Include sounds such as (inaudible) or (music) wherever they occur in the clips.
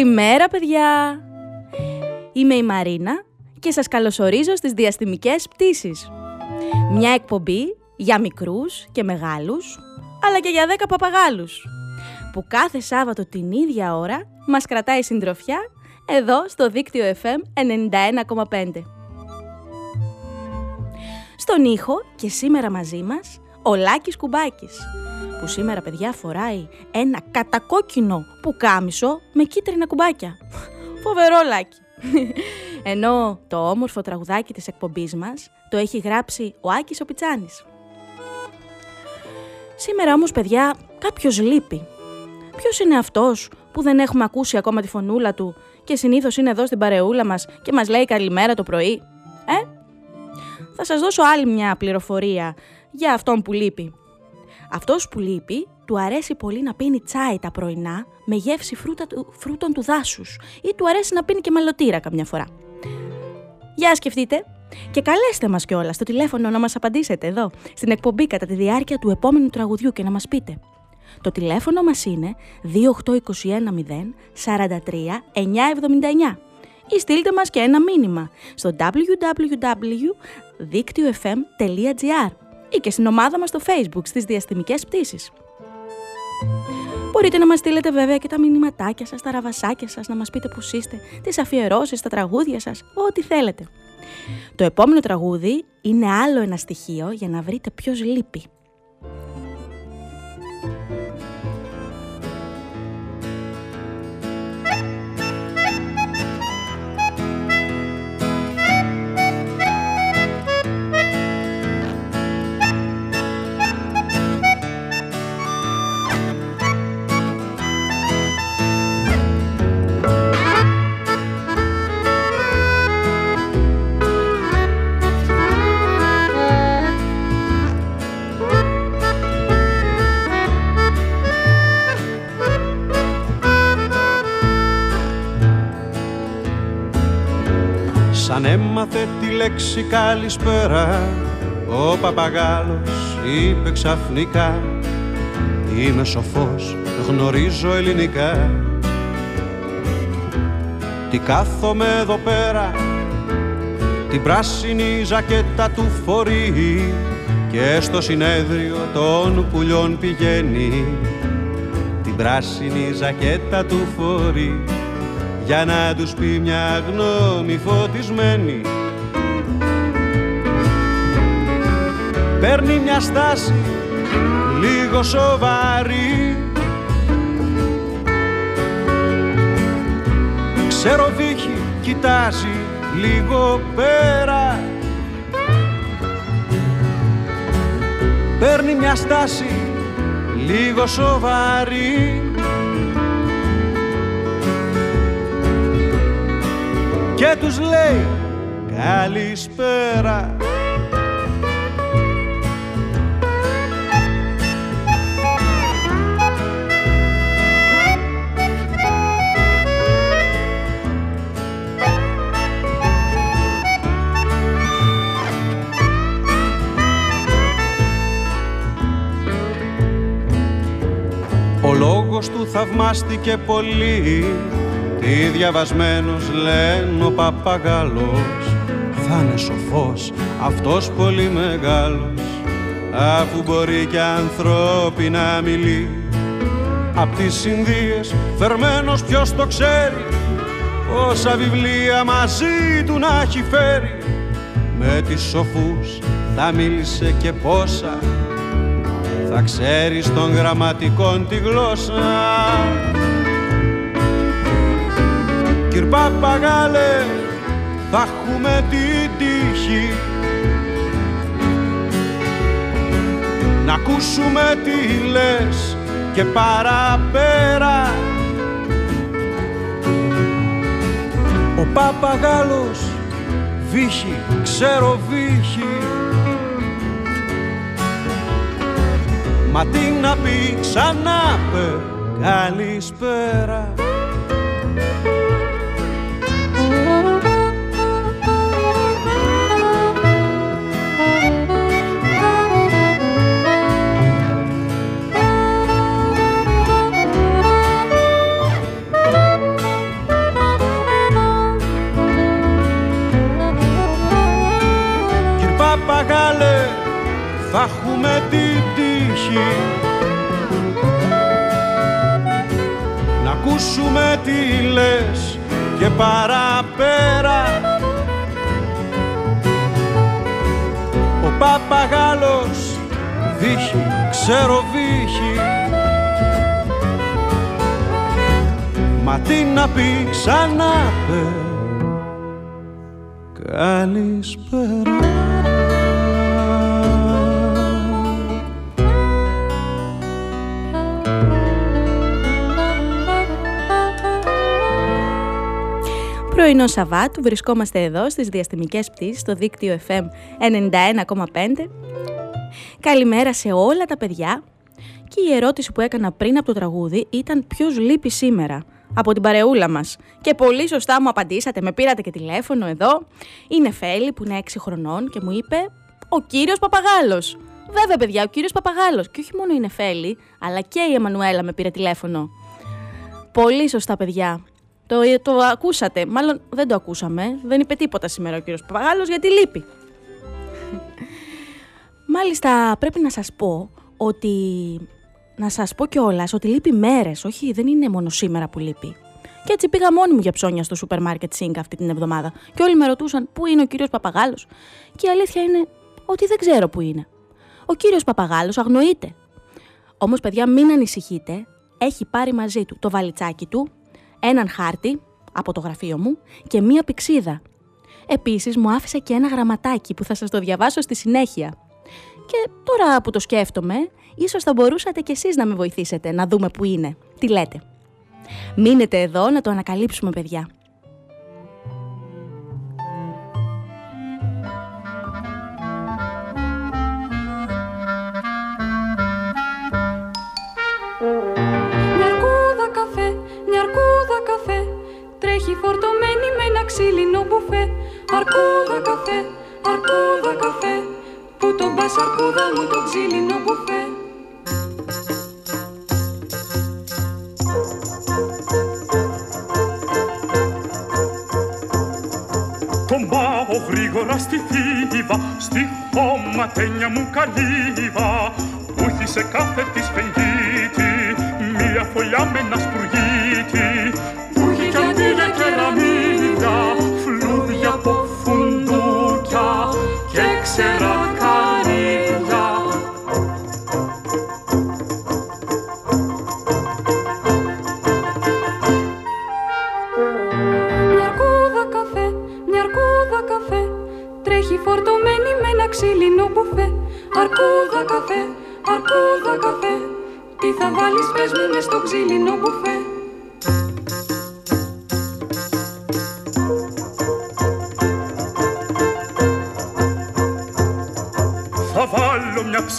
Καλημέρα παιδιά! Είμαι η Μαρίνα και σας καλωσορίζω στις διαστημικές πτήσεις. Μια εκπομπή για μικρούς και μεγάλους, αλλά και για δέκα παπαγάλους, που κάθε Σάββατο την ίδια ώρα μας κρατάει συντροφιά εδώ στο δίκτυο FM 91,5. Στον ήχο και σήμερα μαζί μας ο Λάκης Κουμπάκης, που σήμερα παιδιά φοράει ένα κατακόκκινο πουκάμισο με κίτρινα κουμπάκια. Φοβερό Λάκη. (laughs) Ενώ το όμορφο τραγουδάκι της εκπομπής μας το έχει γράψει ο Άκης ο Πιτσάνης. Σήμερα όμως παιδιά κάποιος λείπει. Ποιος είναι αυτός που δεν έχουμε ακούσει ακόμα τη φωνούλα του και συνήθως είναι εδώ στην παρεούλα μας και μας λέει καλημέρα το πρωί; Ε; Θα σας δώσω άλλη μια πληροφορία για αυτόν που λείπει. Αυτός που λείπει του αρέσει πολύ να πίνει τσάι τα πρωινά με γεύση φρούτα, φρούτων του δάσους ή του αρέσει να πίνει και μελωτήρα καμιά φορά. Για σκεφτείτε και καλέστε μας κιόλας στο τηλέφωνο να μας απαντήσετε εδώ στην εκπομπή κατά τη διάρκεια του επόμενου τραγουδιού και να μας πείτε. Το τηλέφωνο μας είναι 28210 43 979 ή στείλτε μας και ένα μήνυμα στο www.δίκτυοfm.gr ή και στην ομάδα μας στο facebook στις διαστημικές πτήσεις. Μπορείτε να μας στείλετε βέβαια και τα μηνυματάκια σας, τα ραβασάκια σας, να μας πείτε πώς είστε, τις αφιερώσεις, τα τραγούδια σας, ό,τι θέλετε. Το επόμενο τραγούδι είναι άλλο ένα στοιχείο για να βρείτε ποιος λείπει. Έμαθε τη λέξη καλησπέρα. Ο παπαγάλος είπε ξαφνικά Είμαι σοφός, γνωρίζω ελληνικά Τι κάθομαι εδώ πέρα Την πράσινη ζακέτα του φορεί Και στο συνέδριο των πουλιών πηγαίνει. Την πράσινη ζακέτα του φορεί για να τους πει μια γνώμη φωτισμένη. Παίρνει μια στάση λίγο σοβαρή. Ξέρω βύχει, κοιτάζει λίγο πέρα. Παίρνει μια στάση λίγο σοβαρή και τους λέει καλησπέρα Ο λόγος του θαυμάστηκε πολύ Τι διαβασμένος λένε ο παπαγάλος Θα είναι σοφός αυτός πολύ μεγάλος Αφού μπορεί και ανθρώπινα μιλεί Απ' τις Ινδίες φερμένος ποιος το ξέρει Πόσα βιβλία μαζί του να έχει φέρει. Με τις σοφούς θα μίλησε και πόσα Θα ξέρεις των γραμματικών τη γλώσσα Κυρ Παπαγάλε θα έχουμε την τύχη. Να ακούσουμε τι λες και παραπέρα. Ο παπαγάλος βύχει, ξέρω βύχει Μα τι να πει ξανά πε καλησπέρα την τύχη. Να ακούσουμε τι λες και παραπέρα. Ο παπαγάλος δίχει, ξέρω βύχει Μα τι να πει ξανά πε. Καλησπέρα Πρωινό Σαββάτου βρισκόμαστε εδώ στις διαστημικές πτήσεις στο δίκτυο FM 91,5. Καλημέρα σε όλα τα παιδιά. Και η ερώτηση που έκανα πριν από το τραγούδι ήταν ποιος λείπει σήμερα από την παρεούλα μας. Και πολύ σωστά μου απαντήσατε, με πήρατε και τηλέφωνο εδώ. Είναι Φέλη που είναι 6 χρονών και μου είπε ο κύριος Παπαγάλος. Βέβαια παιδιά, ο κύριος Παπαγάλος. Και όχι μόνο είναι Φέλη, αλλά και η Εμμανουέλα με πήρε τηλέφωνο. Πολύ σωστά παιδιά. Το, το ακούσατε. Μάλλον δεν το ακούσαμε. Δεν είπε τίποτα σήμερα ο κύριος Παπαγάλος γιατί λείπει. (laughs) Μάλιστα πρέπει να σας πω ότι... Να σας πω κιόλας ότι λείπει μέρες, όχι δεν είναι μόνο σήμερα που λείπει. Και έτσι πήγα μόνη μου για ψώνια στο σούπερ μάρκετ Σίνκ αυτή την εβδομάδα και όλοι με ρωτούσαν πού είναι ο κύριος Παπαγάλος; Και η αλήθεια είναι ότι δεν ξέρω πού είναι. Ο κύριος Παπαγάλος αγνοείται. Όμως παιδιά μην ανησυχείτε, έχει πάρει μαζί του το βαλιτσάκι του έναν χάρτη από το γραφείο μου και μία πηξίδα. Επίσης μου άφησε και ένα γραμματάκι που θα σας το διαβάσω στη συνέχεια. Και τώρα που το σκέφτομαι, ίσως θα μπορούσατε κι εσείς να με βοηθήσετε να δούμε που είναι. Τι λέτε; Μείνετε εδώ να το ανακαλύψουμε παιδιά. Ξύλινο μπουφέ Αρκούδα καφέ, αρκούδα καφέ Πού τον πας αρκούδα μου το ξύλινο μπουφέ Τον πάω γρήγορα στη θύβα, στη χωματένια μου καλύβα που έχει σε κάθε της φεγγίτη μία φωλιά με ένα σπουργίτη που έχει κι αντίλια και Αρκούδα καφέ, αρκούδα καφέ. Τι θα βάλεις πες μου μες στο ξύλινο μπουφέ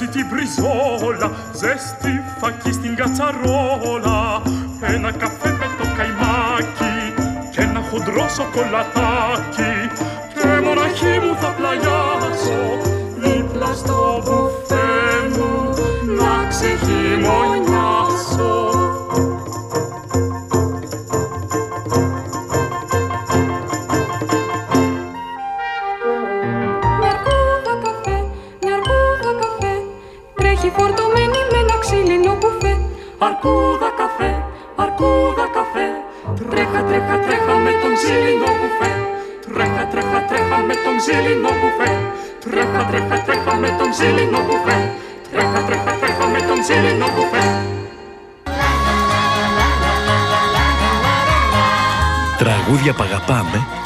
βάλω μια ψητή μπριζόλα Ζέστη φακή στην κατσαρόλα Ένα καφέ με το καϊμάκι Και ένα χοντρό σοκολατάκι Και μοναχή μου θα πλαγιάσω στο μπουφέ μου να ξεχειμονιάσω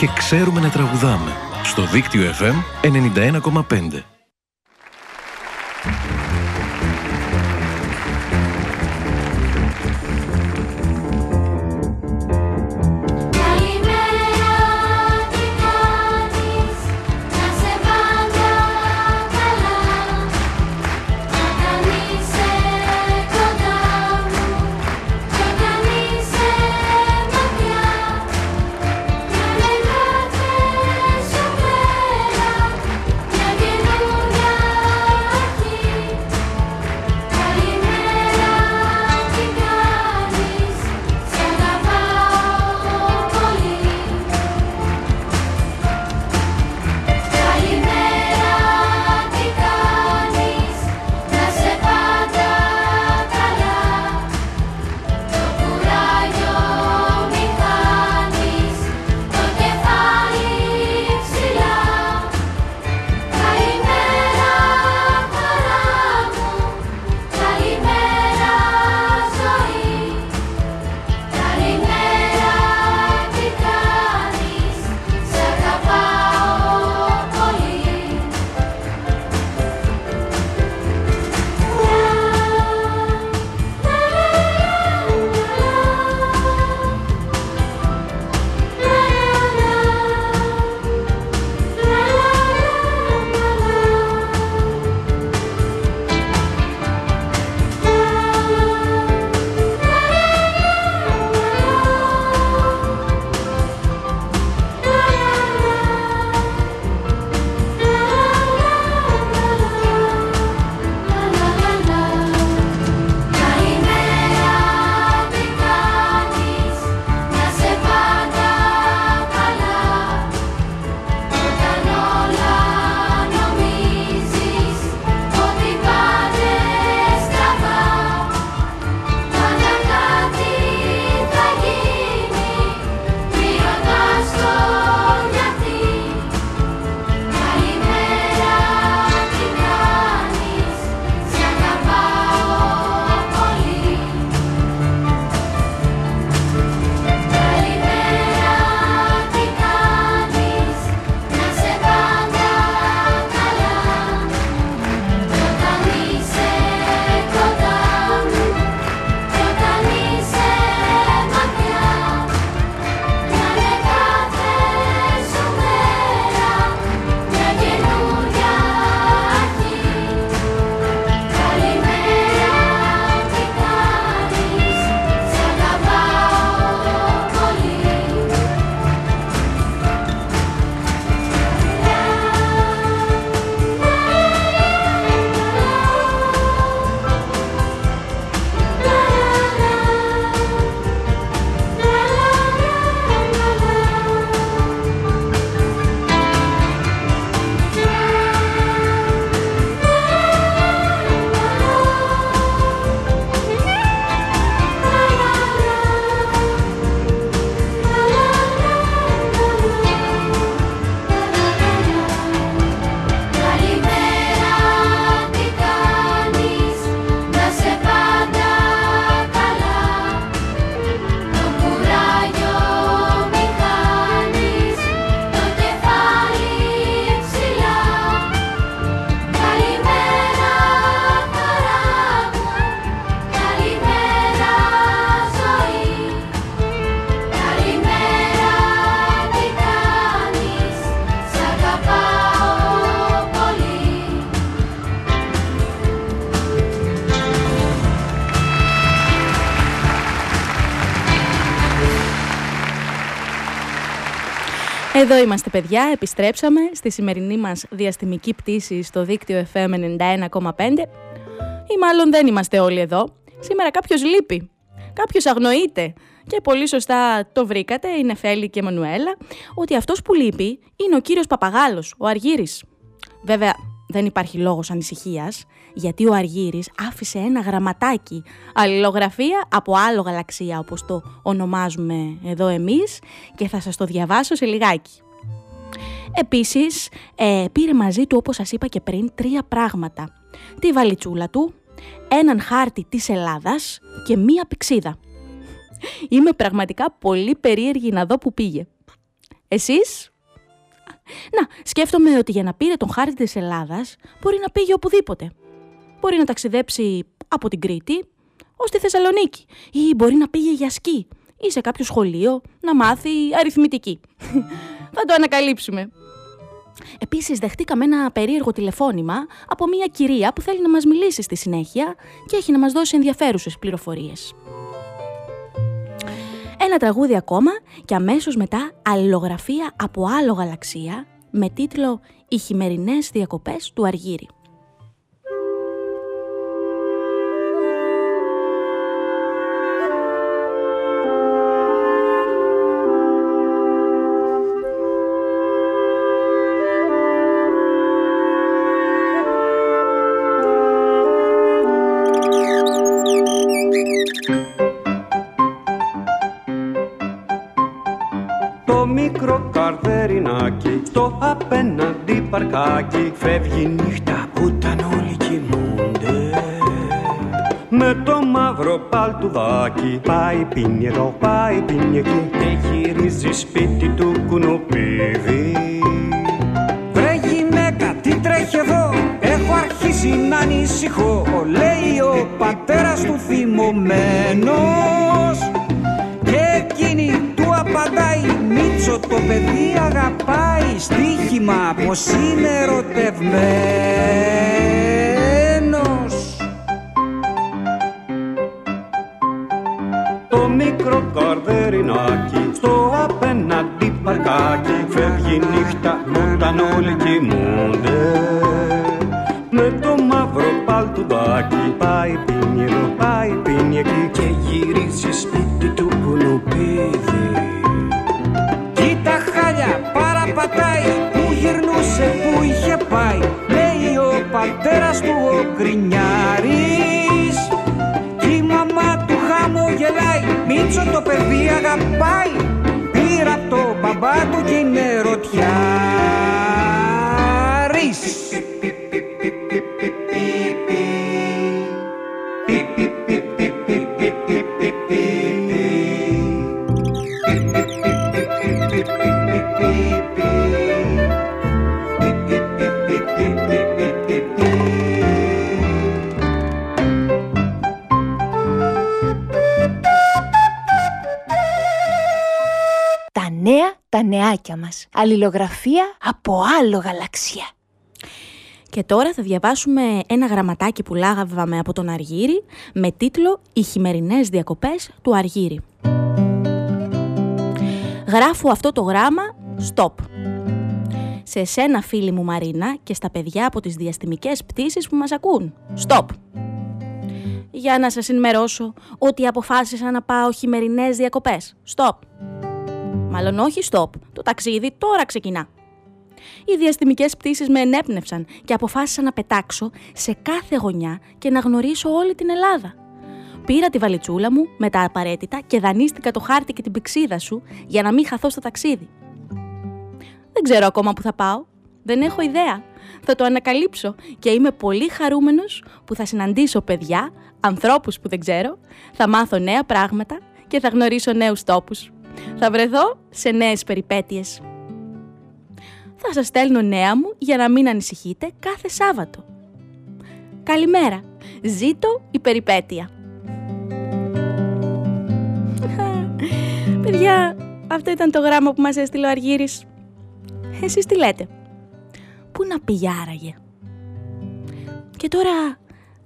και ξέρουμε να τραγουδάμε. Στο δίκτυο FM 91,5. Εδώ είμαστε παιδιά, επιστρέψαμε στη σημερινή μας διαστημική πτήση στο δίκτυο FM 91,5 ή μάλλον δεν είμαστε όλοι εδώ. Σήμερα κάποιος λείπει, κάποιος αγνοείται. Και πολύ σωστά το βρήκατε, η Νεφέλη και η Μανουέλα, ότι αυτός που λείπει είναι ο κύριος Παπαγάλος, ο Αργύρης. Βέβαια, δεν υπάρχει λόγος ανησυχίας, γιατί ο Αργύρης άφησε ένα γραμματάκι, αλληλογραφία από άλλο γαλαξία όπως το ονομάζουμε εδώ εμείς και θα σας το διαβάσω σε λιγάκι. Επίσης, ε, πήρε μαζί του, όπως σας είπα και πριν, τρία πράγματα. Τη βαλιτσούλα του, έναν χάρτη της Ελλάδας και μία πηξίδα. Είμαι πραγματικά πολύ περίεργη να δω που πήγε. Εσείς; Να, σκέφτομαι ότι για να πήρε τον χάρτη της Ελλάδας μπορεί να πήγε οπουδήποτε. Μπορεί να ταξιδέψει από την Κρήτη ως τη Θεσσαλονίκη ή μπορεί να πήγε για σκι ή σε κάποιο σχολείο να μάθει αριθμητική. (laughs) Θα το ανακαλύψουμε. Επίσης δεχτήκαμε ένα περίεργο τηλεφώνημα από μια κυρία που θέλει να μας μιλήσει στη συνέχεια και έχει να μας δώσει ενδιαφέρουσες πληροφορίες. Ένα τραγούδι ακόμα και αμέσως μετά αλληλογραφία από άλλο γαλαξία με τίτλο «Οι χειμερινές διακοπές του Αργύρι». Στο απέναντι παρκάκι. Φεύγει νύχτα που ήταν όλοι κοιμούνται. Με το μαύρο παλτουδάκι. Πάει πίνει εδώ, πάει πίνει εκεί. Και γυρίζει σπίτι του κουνουπίδι. Βρε γυναίκα, τι τρέχει εδώ, έχω αρχίσει να ανησυχώ. Λέει ο πατέρας του θυμωμένος. Και εκείνη του απαντάει Μίτσο το παιδί αγαπάει. Στοίχημα πως είναι ερωτευμένος. Το μικρό καρδερινάκι στο απέναντι παρκάκι φεύγει νύχτα όταν όλοι κοιμούνται. Με το μαύρο παλτουδάκι πάει πίνει εδώ, πάει πίνει εκεί και γυρίζει σπίτι του κουνουπίδι γυρνούσε που είχε πάει Λέει ο πατέρας του ο γκρινιάρης. Κι η μαμά του χαμογελάει Μίτσο το παιδί αγαπάει. Πήρα από το μπαμπά του κι είναι ρωτιάρης τα νεάκια μας. Αλληλογραφία από άλλο γαλαξία. Και τώρα θα διαβάσουμε ένα γραμματάκι που λάγαβαμε από τον Αργύρι με τίτλο «Οι χειμερινές διακοπές του Αργύρι». Γράφω αυτό το γράμμα «Stop». Σε σένα φίλη μου Μαρίνα και στα παιδιά από τις διαστημικές πτήσεις που μας ακούν. Stop. Για να σας ενημερώσω ότι αποφάσισα να πάω χειμερινές διακοπές. Stop. Μάλλον όχι stop. Το ταξίδι τώρα ξεκινά. Οι διαστημικές πτήσεις με ενέπνευσαν και αποφάσισα να πετάξω σε κάθε γωνιά και να γνωρίσω όλη την Ελλάδα. Πήρα τη βαλιτσούλα μου με τα απαραίτητα και δανείστηκα το χάρτη και την πηξίδα σου για να μην χαθώ στο ταξίδι. Δεν ξέρω ακόμα που θα πάω. Δεν έχω ιδέα. Θα το ανακαλύψω και είμαι πολύ χαρούμενος που θα συναντήσω παιδιά, ανθρώπους που δεν ξέρω, θα μάθω νέα πράγματα και θα γνωρίσω νέους τόπους. Θα βρεθώ σε νέες περιπέτειες. Θα σας στέλνω νέα μου για να μην ανησυχείτε κάθε Σάββατο. Καλημέρα. Ζήτω η περιπέτεια. Παιδιά, αυτό ήταν το γράμμα που μας έστειλε ο Αργύρης. Εσείς τι λέτε; Πού να πήγε άραγε. Και τώρα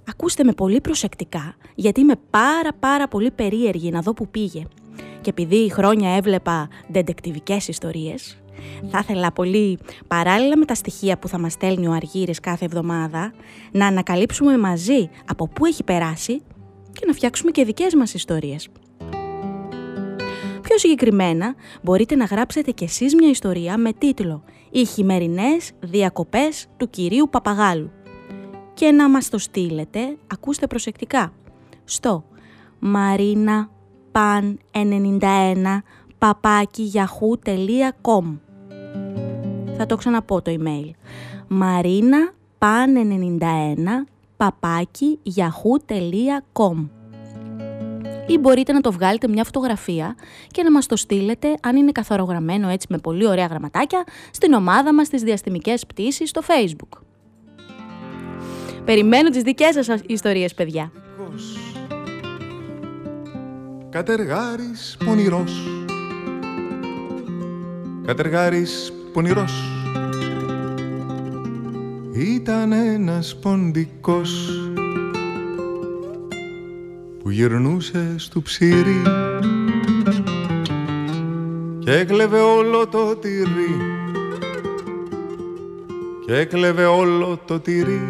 ακούστε με πολύ προσεκτικά, γιατί είμαι πάρα πάρα πολύ περίεργη να δω που πήγε και επειδή χρόνια έβλεπα ντεντεκτιβικές ιστορίες, θα ήθελα πολύ, παράλληλα με τα στοιχεία που θα μας στέλνει ο Αργύρης κάθε εβδομάδα, να ανακαλύψουμε μαζί από πού έχει περάσει και να φτιάξουμε και δικές μας ιστορίες. Ποιο Πιο συγκεκριμένα, μπορείτε να γράψετε κι εσείς μια ιστορία με τίτλο «Οι χειμερινές διακοπές του κυρίου Παπαγάλου» και να μας το στείλετε, ακούστε προσεκτικά, στο marinapan91 παπάκι Θα το ξαναπώ το email. marinapan91 παπάκι ή μπορείτε να το βγάλετε μια φωτογραφία και να μας το στείλετε αν είναι καθαρογραμμένο έτσι με πολύ ωραία γραμματάκια στην ομάδα μας στις διαστημικές πτήσεις στο facebook. Περιμένω τις δικές σας ιστορίες παιδιά. Κατεργάρης πονηρός. Κατεργάρης πονηρός. Ήταν ένας ποντικός που γυρνούσε στο ψήρι και έκλεβε όλο το τυρί. Και έκλεβε όλο το τυρί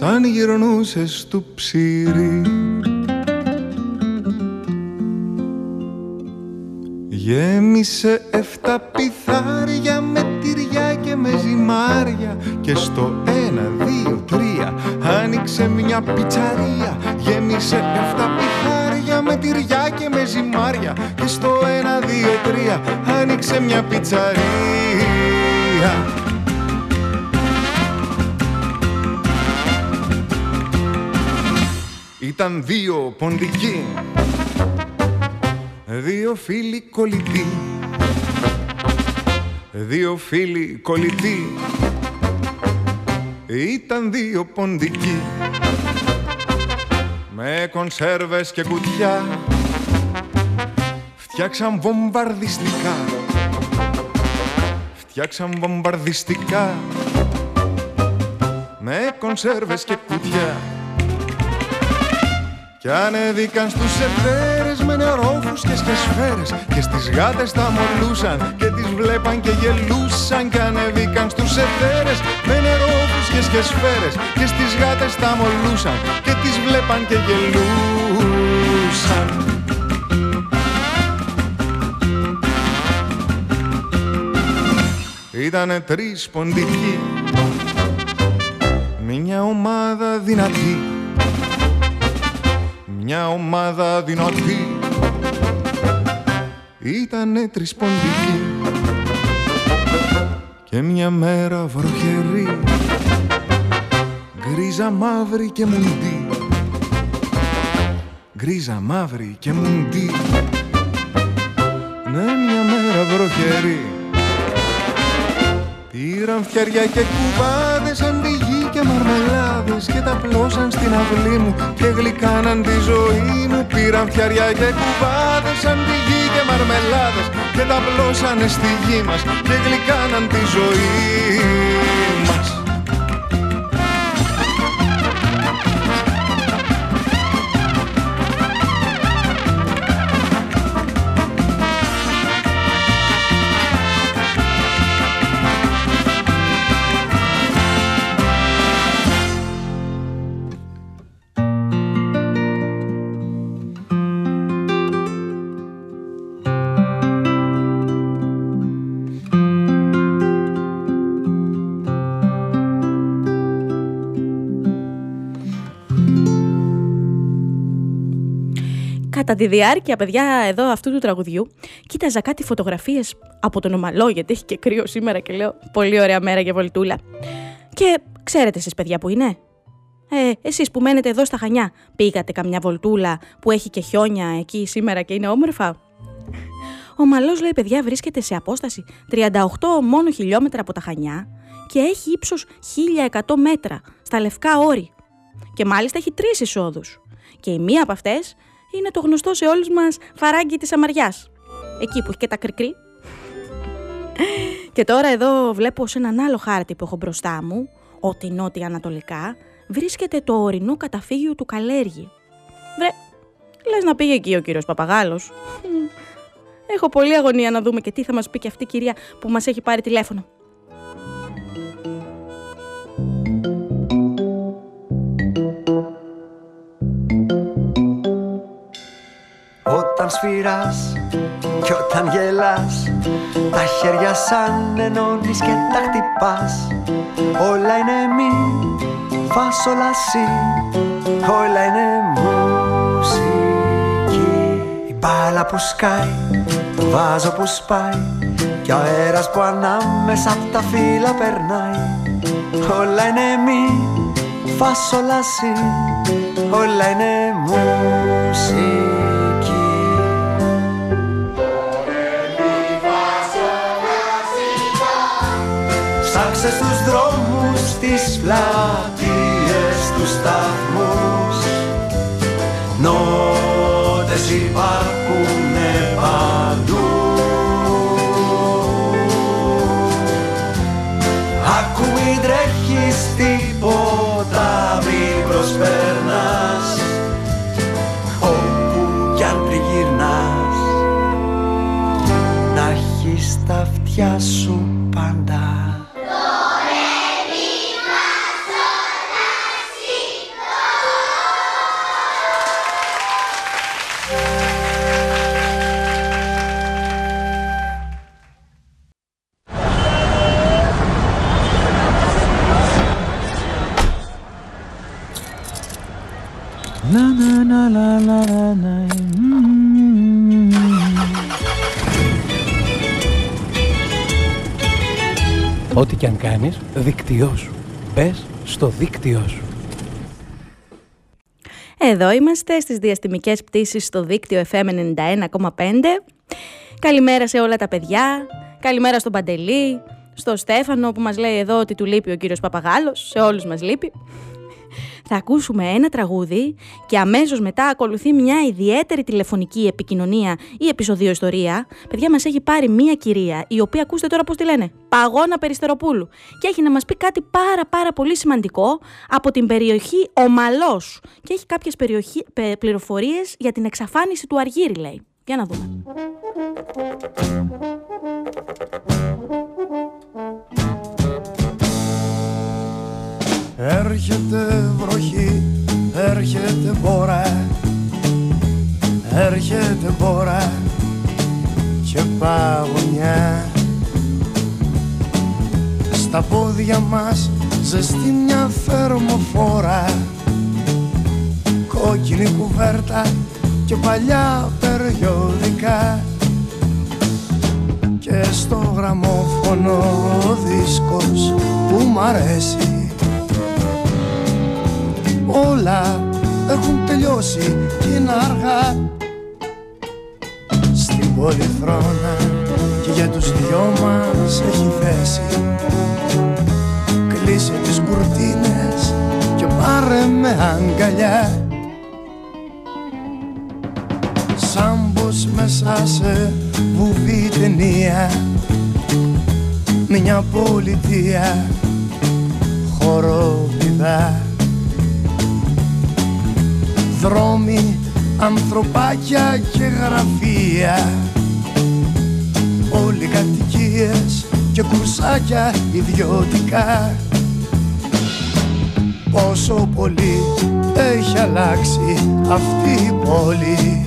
σαν γυρνούσες στο ψήρι. Γέμισε εφτά πιθάρια με τυριά και με ζυμάρια και στο ένα, δύο, τρία άνοιξε μια πιτσαρία. Γέμισε εφτά πιθάρια με τυριά και με ζυμάρια και στο ένα, δύο, τρία άνοιξε μια πιτσαρία Ήταν δύο ποντικοί. Δύο φίλοι κολλητοί. Δύο φίλοι κολλητοί. Ήταν δύο ποντικοί. Με κονσέρβες και κουτιά. Φτιάξαν βομβαρδιστικά. Φτιάξαν βομβαρδιστικά. Με κονσέρβες και κουτιά κι ανέβηκαν στους εθέρες με νερόφουσκες και σφαίρες Και στις γάτες τα μολούσαν και τις βλέπαν και γελούσαν Κι ανέβηκαν στους εθέρες με νερόφουσκες και σφαίρες Και στις γάτες τα μολούσαν και τις βλέπαν και γελούσαν. Ήτανε τρεις ποντικοί Μια ομάδα δυνατή μια ομάδα δυνατή. Ήτανε τρισποντική και μια μέρα βροχερή. Γκρίζα μαύρη και μουντή. Γκρίζα μαύρη και μουντή. Ναι μια μέρα βροχερή. Πήραν φτιαριά και κουβάδες αντιγύρω και μαρμελάδες και τα πλώσαν στην αυλή μου και γλυκάναν τη ζωή μου. Πήραν φτιαριά και κουβάδες σαν τη γη και μαρμελάδες και τα πλώσανε στη γη μας και γλυκάναν τη ζωή Κατά τη διάρκεια, παιδιά, εδώ αυτού του τραγουδιού, κοίταζα κάτι φωτογραφίες από τον ομαλό, γιατί έχει και κρύο σήμερα και λέω πολύ ωραία μέρα για βολτούλα. Και ξέρετε εσείς, παιδιά, που είναι; Ε, εσείς που μένετε εδώ στα Χανιά, πήγατε καμιά βολτούλα που έχει και χιόνια εκεί σήμερα και είναι όμορφα; Ο Μαλός λέει παιδιά βρίσκεται σε απόσταση 38 μόνο χιλιόμετρα από τα Χανιά και έχει ύψος 1100 μέτρα στα Λευκά Όρη. Και μάλιστα έχει τρεις εισόδους. Και η μία από αυτές είναι το γνωστό σε όλους μας φαράγγι της αμαριάς. Εκεί που έχει και τα κρικρί. και τώρα εδώ βλέπω σε έναν άλλο χάρτη που έχω μπροστά μου, ότι νότια ανατολικά, βρίσκεται το ορεινό καταφύγιο του Καλέργη. Βρε, λες να πήγε εκεί ο κύριος Παπαγάλος. Έχω πολύ αγωνία να δούμε και τι θα μας πει και αυτή η κυρία που μας έχει πάρει τηλέφωνο. Σφυράς Κι όταν γελάς Τα χέρια σαν ενώνεις και τα χτυπάς. Όλα είναι μη Φάσολα σι Όλα είναι μουσική. Η μπάλα που σκάει Το βάζο που σπάει Κι ο αέρας που ανάμεσα απ' τα φύλλα περνάει. Όλα είναι μη Φάσολα σι Όλα είναι μουσική δρόμους, τις πλατείες, τους σταθμούς. Νότες υπάρχουνε παντού. Άκου μην τρέχεις τίποτα Ό,τι και αν κάνεις, δίκτυό σου. Μπες στο δίκτυό σου. Εδώ είμαστε στις διαστημικές πτήσεις στο δίκτυο FM 91,5. Καλημέρα σε όλα τα παιδιά. Καλημέρα στον Παντελή, στο Στέφανο που μας λέει εδώ ότι του λείπει ο κύριος Παπαγάλος. Σε όλους μας λείπει. Θα ακούσουμε ένα τραγούδι και αμέσως μετά ακολουθεί μια ιδιαίτερη τηλεφωνική επικοινωνία ή επεισοδιο ιστορία. Παιδιά μας έχει πάρει μια κυρία η οποία ακούστε τώρα πώς τη λένε. Παγώνα Περιστεροπούλου. Και έχει να μας πει κάτι πάρα πάρα πολύ σημαντικό από την περιοχή Ομαλός. Και έχει κάποιες περιοχή, πε, πληροφορίες για την εξαφάνιση του Αργύρι λέει. Για να δούμε. Έρχεται βροχή, έρχεται μπόρα. Έρχεται μπόρα και παγωνιά. Στα πόδια μας ζεστή μια θερμοφόρα. Κόκκινη κουβέρτα και παλιά περιοδικά. Και στο γραμμόφωνο ο δίσκος που μ' αρέσει όλα έχουν τελειώσει και είναι αργά. Στην πολυθρόνα και για τους δυο μας έχει θέση. Κλείσε τις κουρτίνες και πάρε με αγκαλιά. Σαν πως μέσα σε βουβή ταινία. Μια πολιτεία χοροπηδά δρόμοι, ανθρωπάκια και γραφεία. Όλοι κατοικίες και κουρσάκια ιδιωτικά. Πόσο πολύ έχει αλλάξει αυτή η πόλη.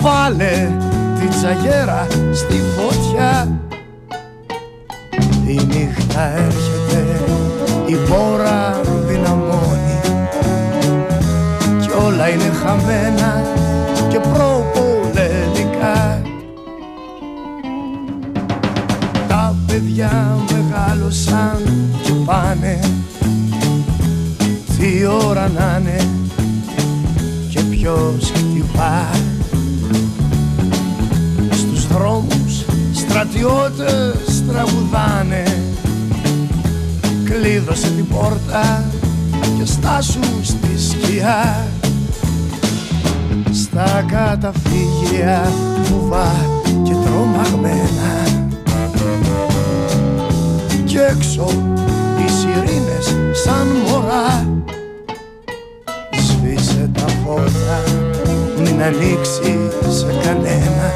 Βάλε την τσαγέρα στη φωτιά. Η νύχτα έρχεται, Τι ώρα να είναι και ποιος χτυπά Στους δρόμους στρατιώτες τραγουδάνε. Κλείδωσε την πόρτα και στάσου στη σκιά. Στα καταφύγια βουβά και τρομαγμένα. Κι έξω οι σιρήνες σαν μωρά. Σβήσε τα φώτα μην ανοίξει σε κανένα.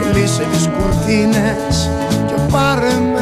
Κλείσε τις κουρτίνες και πάρε με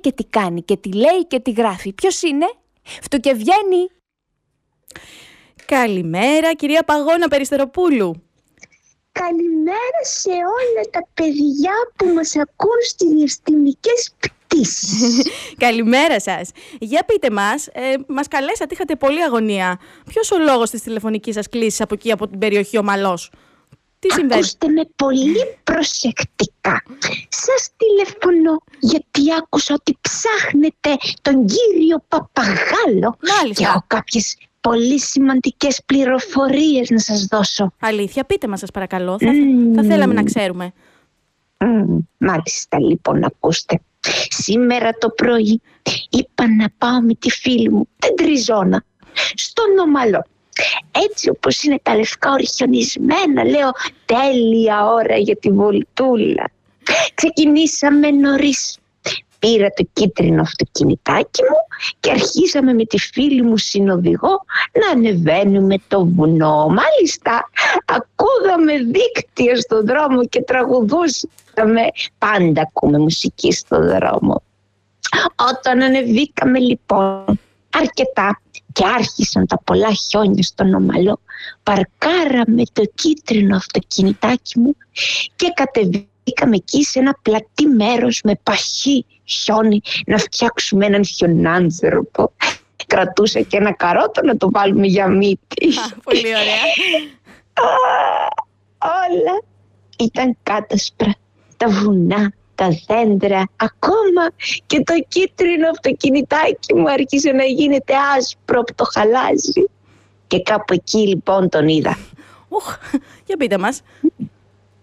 και τι κάνει και τι λέει και τι γράφει. Ποιος είναι; Φτουκεβγαίνει. Καλημέρα κυρία Παγώνα Περιστεροπούλου. Καλημέρα σε όλα τα παιδιά που μας ακούν στις διαστημικές πτήσεις. (laughs) Καλημέρα σας. Για πείτε μας, ε, μας καλέσατε, είχατε πολλή αγωνία. Ποιος ο λόγος της τηλεφωνικής σας κλήσης από εκεί, από την περιοχή Ομαλός. Τι συμβαίνει; Ακούστε με πολύ προσεκτικά. Σας τηλεφωνώ γιατί άκουσα ότι ψάχνετε τον κύριο Παπαγάλο Μάλιστα. και έχω κάποιες πολύ σημαντικές πληροφορίες να σας δώσω. Αλήθεια, πείτε μας σας παρακαλώ. Θα, θα θέλαμε να ξέρουμε. Μμμ, μάλιστα λοιπόν ακούστε. Σήμερα το πρωί είπα να πάω με τη φίλη μου, την Τριζώνα, στον Ομαλό. Έτσι όπως είναι τα λευκά ορχιονισμένα, λέω τέλεια ώρα για τη βολτούλα. Ξεκινήσαμε νωρίς. Πήρα το κίτρινο αυτοκινητάκι μου και αρχίσαμε με τη φίλη μου συνοδηγό να ανεβαίνουμε το βουνό. Μάλιστα, ακούγαμε δίκτυα στον δρόμο και τραγουδούσαμε. Πάντα ακούμε μουσική στον δρόμο. Όταν ανεβήκαμε λοιπόν αρκετά και άρχισαν τα πολλά χιόνια στον ομαλό, παρκάραμε το κίτρινο αυτοκινητάκι μου και κατεβήκαμε εκεί σε ένα πλατή μέρος με παχύ χιόνι να φτιάξουμε έναν χιονάνθρωπο. Κρατούσα και ένα καρότο να το βάλουμε για μύτη. Πολύ ωραία. Όλα ήταν κάτασπρα. Τα βουνά, τα δέντρα, ακόμα και το κίτρινο αυτοκινητάκι μου άρχισε να γίνεται άσπρο από το χαλάζι. Και κάπου εκεί λοιπόν τον είδα. Ουχ, για πείτε μας.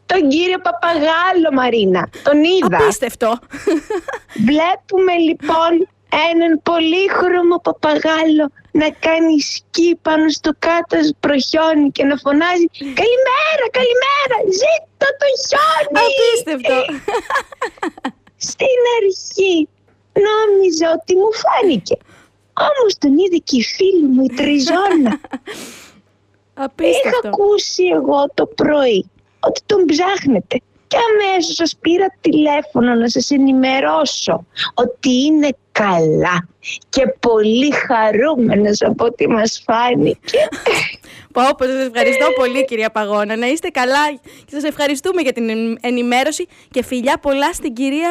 Τον κύριο Παπαγάλο Μαρίνα, τον είδα. Απίστευτο. Βλέπουμε λοιπόν έναν πολύχρωμο παπαγάλο να κάνει σκι πάνω στο κάτω χιόνι και να φωνάζει «Καλημέρα, καλημέρα, ζήτω το χιόνι!» Απίστευτο. Στην αρχή νόμιζα ότι μου φάνηκε. Όμως τον είδε και η φίλη μου η Τριζώνα. Απίστευτο. Είχα ακούσει εγώ το πρωί ότι τον ψάχνετε και αμέσως σας πήρα τηλέφωνο να σας ενημερώσω ότι είναι καλά και πολύ χαρούμενος από ό,τι μας φάνηκε. (laughs) Πω, πω, σας ευχαριστώ πολύ κυρία Παγώνα. Να είστε καλά και σας ευχαριστούμε για την ενημέρωση και φιλιά πολλά στην κυρία,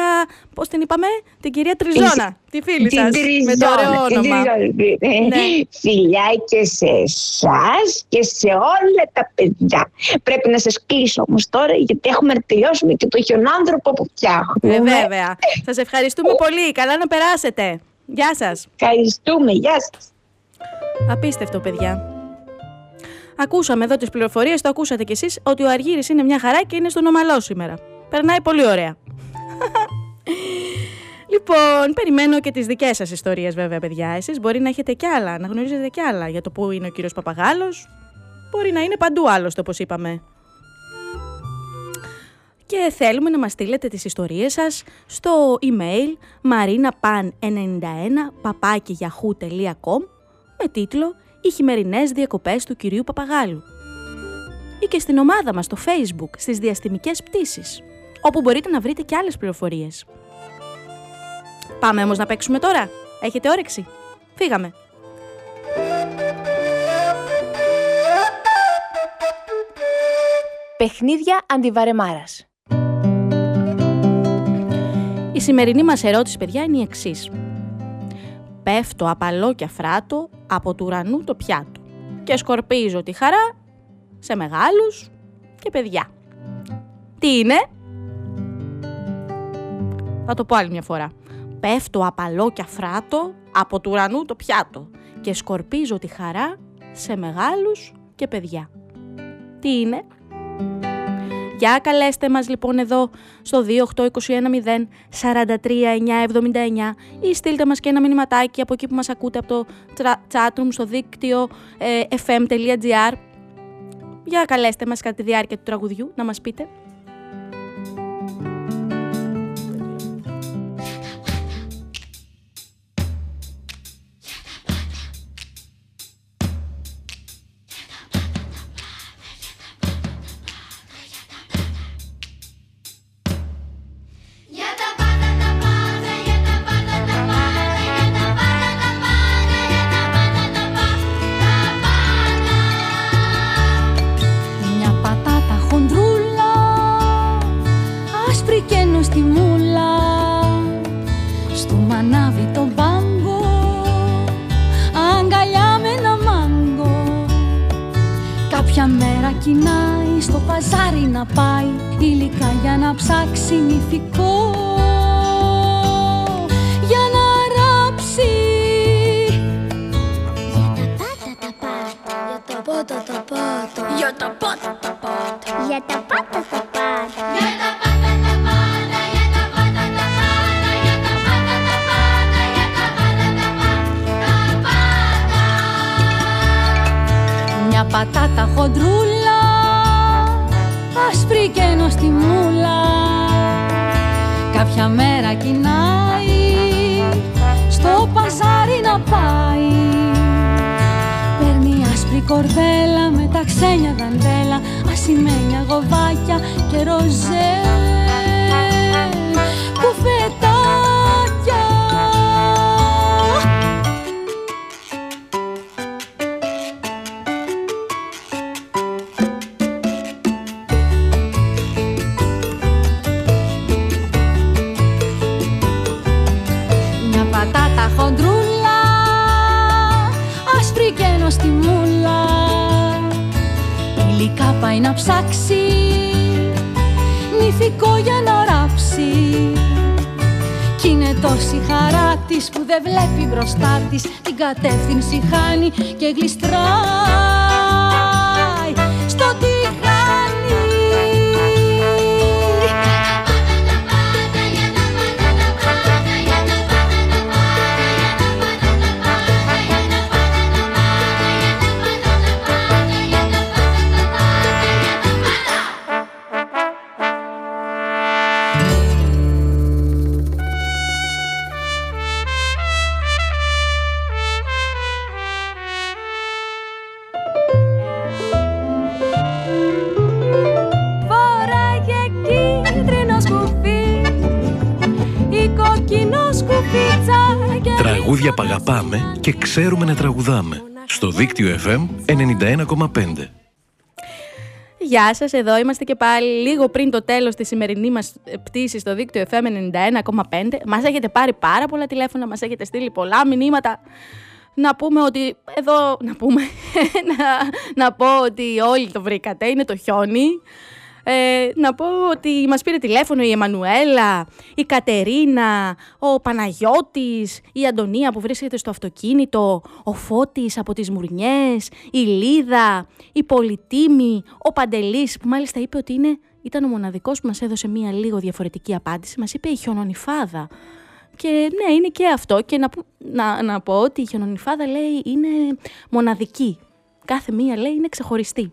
πώς την είπαμε, την κυρία Τριζώνα, τη φίλη Την σας, με το ωραίο Τριζώνα, την όνομα. Τριζώνα. Ναι. Φιλιά και σε εσάς και σε όλα τα παιδιά. Πρέπει να σας κλείσω όμως τώρα γιατί έχουμε να τελειώσουμε και το χιονάνθρωπο που φτιάχνουμε. Ε, βέβαια. Σας ευχαριστούμε πολύ. Καλά να περάσετε. Γεια σας. Ευχαριστούμε. Γεια σας. Απίστευτο, παιδιά. Ακούσαμε εδώ τις πληροφορίες, το ακούσατε κι εσείς, ότι ο Αργύρης είναι μια χαρά και είναι στον ομαλό σήμερα. Περνάει πολύ ωραία. (laughs) λοιπόν, περιμένω και τις δικές σας ιστορίες βέβαια, παιδιά. Εσείς μπορεί να έχετε κι άλλα, να γνωρίζετε κι άλλα για το που είναι ο κύριος Παπαγάλος. Μπορεί να είναι παντού άλλωστε, όπως είπαμε. Και θέλουμε να μας στείλετε τις ιστορίες σας στο email marinapan91 papakiyahoo.com με τίτλο «Οι χειμερινές διακοπές του κυρίου Παπαγάλου» ή και στην ομάδα μας στο facebook στις διαστημικές πτήσεις, όπου μπορείτε να βρείτε και άλλες πληροφορίες. Πάμε όμως να παίξουμε τώρα. Έχετε όρεξη; Φύγαμε. Παιχνίδια αντιβαρεμάρας. Η σημερινή μας ερώτηση, παιδιά, είναι η εξής. Πέφτω απαλό και αφράτο από του ουρανού το πιάτο και σκορπίζω τη χαρά σε μεγάλους και παιδιά. Τι είναι; Θα το πω άλλη μια φορά. Πέφτω απαλό και αφράτο από του ουρανού το πιάτο και σκορπίζω τη χαρά σε μεγάλους και παιδιά. Τι είναι; Για καλέστε μας λοιπόν εδώ στο 28210 43979 ή στείλτε μας και ένα μηνυματάκι από εκεί που μας ακούτε από το chatroom στο δίκτυο ε, fm.gr Για καλέστε μας κατά τη διάρκεια του τραγουδιού να μας πείτε. Κάποια μέρα κοινάει στο παζάρι να πάει. Παίρνει άσπρη κορδέλα με τα ξένια δαντέλα ασημένια γοβάκια και ροζέ κουφετάκια πάει να ψάξει. Νηφικό για να ράψει. Κι είναι τόση χαρά της που δεν βλέπει μπροστά της. Την κατεύθυνση χάνει και γλιστράει Τραγούδια που αγαπάμε και ξέρουμε να τραγουδάμε. Στο δίκτυο FM 91,5. Γεια σας, εδώ είμαστε και πάλι λίγο πριν το τέλος της σημερινής μας ε, πτήσης στο δίκτυο FM 91,5. Μας έχετε πάρει πάρα πολλά τηλέφωνα, μας έχετε στείλει πολλά μηνύματα. Να πούμε ότι εδώ, να πούμε, (laughs) να, να πω ότι όλοι το βρήκατε, είναι το χιόνι. Ε, να πω ότι μας πήρε τηλέφωνο η Εμμανουέλα, η Κατερίνα, ο Παναγιώτης, η Αντωνία που βρίσκεται στο αυτοκίνητο, ο Φώτης από τις Μουρνιές, η Λίδα, η Πολυτίμη, ο Παντελής που μάλιστα είπε ότι είναι, ήταν ο μοναδικός που μας έδωσε μία λίγο διαφορετική απάντηση. Μας είπε η χιονονιφάδα. Και ναι, είναι και αυτό. Και να, πω- να, να πω ότι η χιονονιφάδα λέει είναι μοναδική. Κάθε μία λέει είναι ξεχωριστή.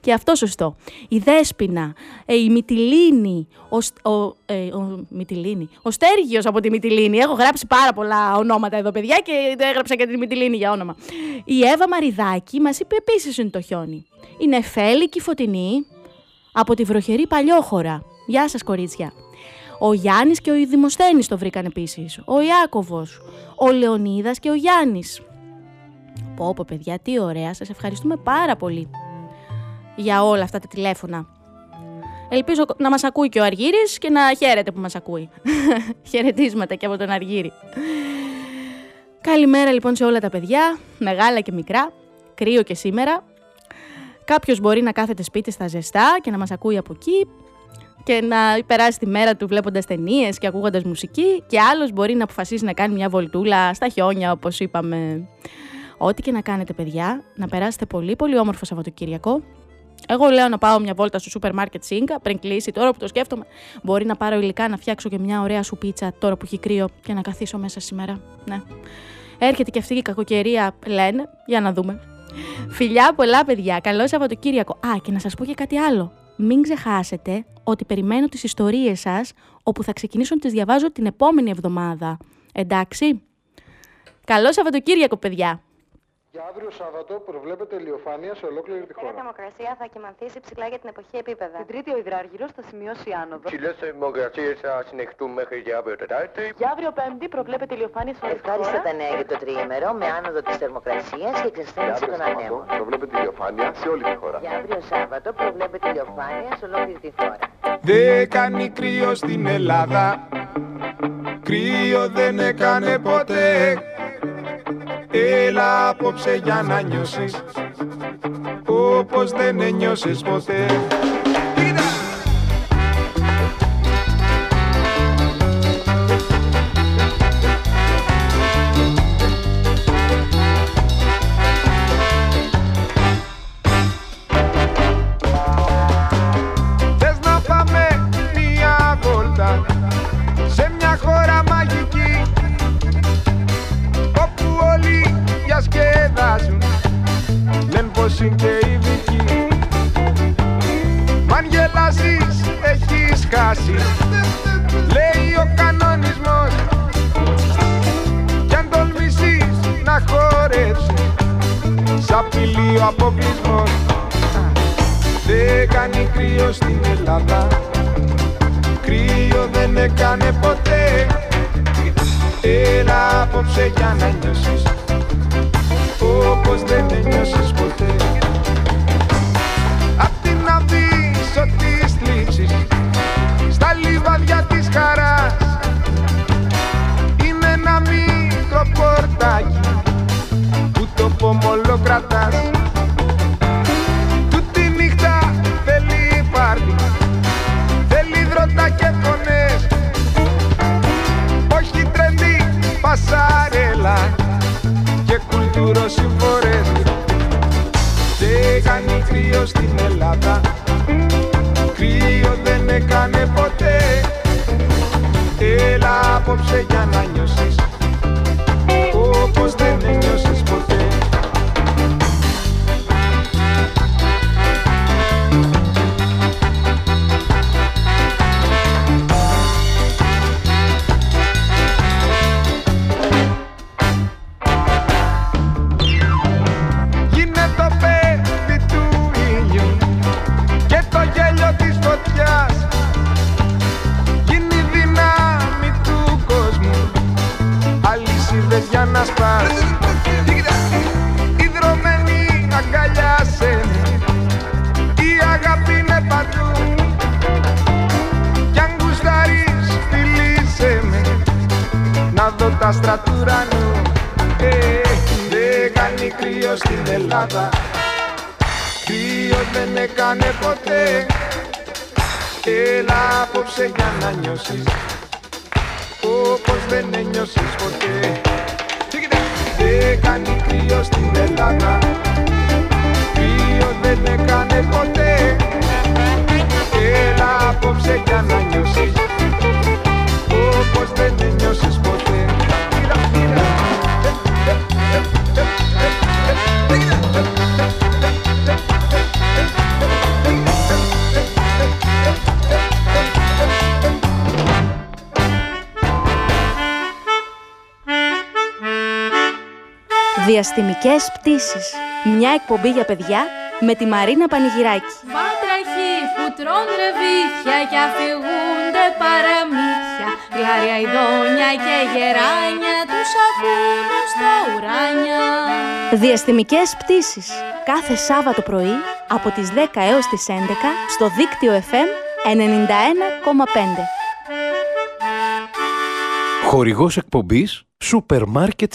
Και αυτό σωστό. Η Δέσποινα, ε, η Μυτιλίνη, ο, Σ- ο, ε, ο, Μυτιλίνη, ο Στέργιος από τη Μυτιλίνη. Έχω γράψει πάρα πολλά ονόματα εδώ, παιδιά, και έγραψα και τη Μυτιλίνη για όνομα. Η Εύα Μαριδάκη μας είπε επίσης είναι το χιόνι. Η Νεφέλη και η Φωτεινή από τη βροχερή Παλιόχώρα. Γεια σας κορίτσια. Ο Γιάννης και ο Δημοσθένης το βρήκαν επίσης. Ο Ιάκωβος, ο Λεωνίδας και ο Γιάννης. Πω πω παιδιά, τι ωραία, σας ευχαριστούμε πάρα πολύ για όλα αυτά τα τηλέφωνα. Ελπίζω να μας ακούει και ο Αργύρης και να χαίρεται που μας ακούει. (laughs) Χαιρετίσματα και από τον Αργύρη. Καλημέρα λοιπόν σε όλα τα παιδιά, μεγάλα και μικρά, κρύο και σήμερα. Κάποιος μπορεί να κάθεται σπίτι στα ζεστά και να μας ακούει από εκεί και να περάσει τη μέρα του βλέποντας ταινίες και ακούγοντας μουσική και άλλος μπορεί να αποφασίσει να κάνει μια βολτούλα στα χιόνια όπως είπαμε. Ό,τι και να κάνετε παιδιά, να περάσετε πολύ πολύ όμορφο Σαββατοκύριακο. Εγώ λέω να πάω μια βόλτα στο σούπερ μάρκετ Σίγκα πριν κλείσει. Τώρα που το σκέφτομαι, μπορεί να πάρω υλικά να φτιάξω και μια ωραία σου πίτσα τώρα που έχει κρύο και να καθίσω μέσα σήμερα. Ναι. Έρχεται και αυτή η κακοκαιρία, λένε, για να δούμε. Φιλιά πολλά, παιδιά. Καλό Σαββατοκύριακο. Α, και να σας πω και κάτι άλλο. Μην ξεχάσετε ότι περιμένω τις ιστορίες σας, όπου θα ξεκινήσω να τις διαβάζω την επόμενη εβδομάδα. Εντάξει. Καλό Σαββατοκύριακο, παιδιά. Για αύριο Σάββατο προβλέπεται ηλιοφάνεια σε ολόκληρη τη Η χώρα. θερμοκρασία θα κοιμανθήσει ψηλά για την εποχή επίπεδα. Την Τρίτη ο υδράργυρος θα σημειώσει άνοδο. Ψηλές θερμοκρασίες θα συνεχιστούν μέχρι και αύριο Τετάρτη. Για αύριο Πέμπτη προβλέπεται ηλιοφάνεια σε όλη τη Ευχάριστα χώρα. τα νέα για το τριήμερο με άνοδο της θερμοκρασίας και εξασθένηση των ανέμων. προβλέπεται ηλιοφάνεια σε όλη τη χώρα. Για αύριο Σάββατο προβλέπεται ηλιοφάνεια σε ολόκληρη τη χώρα. Δεν κάνει κρύο στην Ελλάδα Κρύο δεν έκανε ποτέ Έλα απόψε για να νιώσεις Όπως δεν ένιωσες ποτέ απόψε για να νιώσεις. Όπως δεν ένιωσες ποτέ. Δεν κάνει κρύο στην Ελλάδα. Κρύο δεν έκανε ποτέ. Έλα απόψε για να νιώσεις. Όπως δεν ένιωσες ποτέ Διαστημικές πτήσεις. Μια εκπομπή για παιδιά με τη Μαρίνα Πανηγυράκη. Βάτραχοι που τρών ρεβίθια και αφηγούνται παραμύθια Γλάρια ειδόνια και γεράνια τους ακούν στα ουράνια Διαστημικές πτήσεις. Κάθε Σάββατο πρωί από τις 10 έως τις 11 στο δίκτυο FM 91,5. Χορηγός εκπομπής Σούπερ Μάρκετ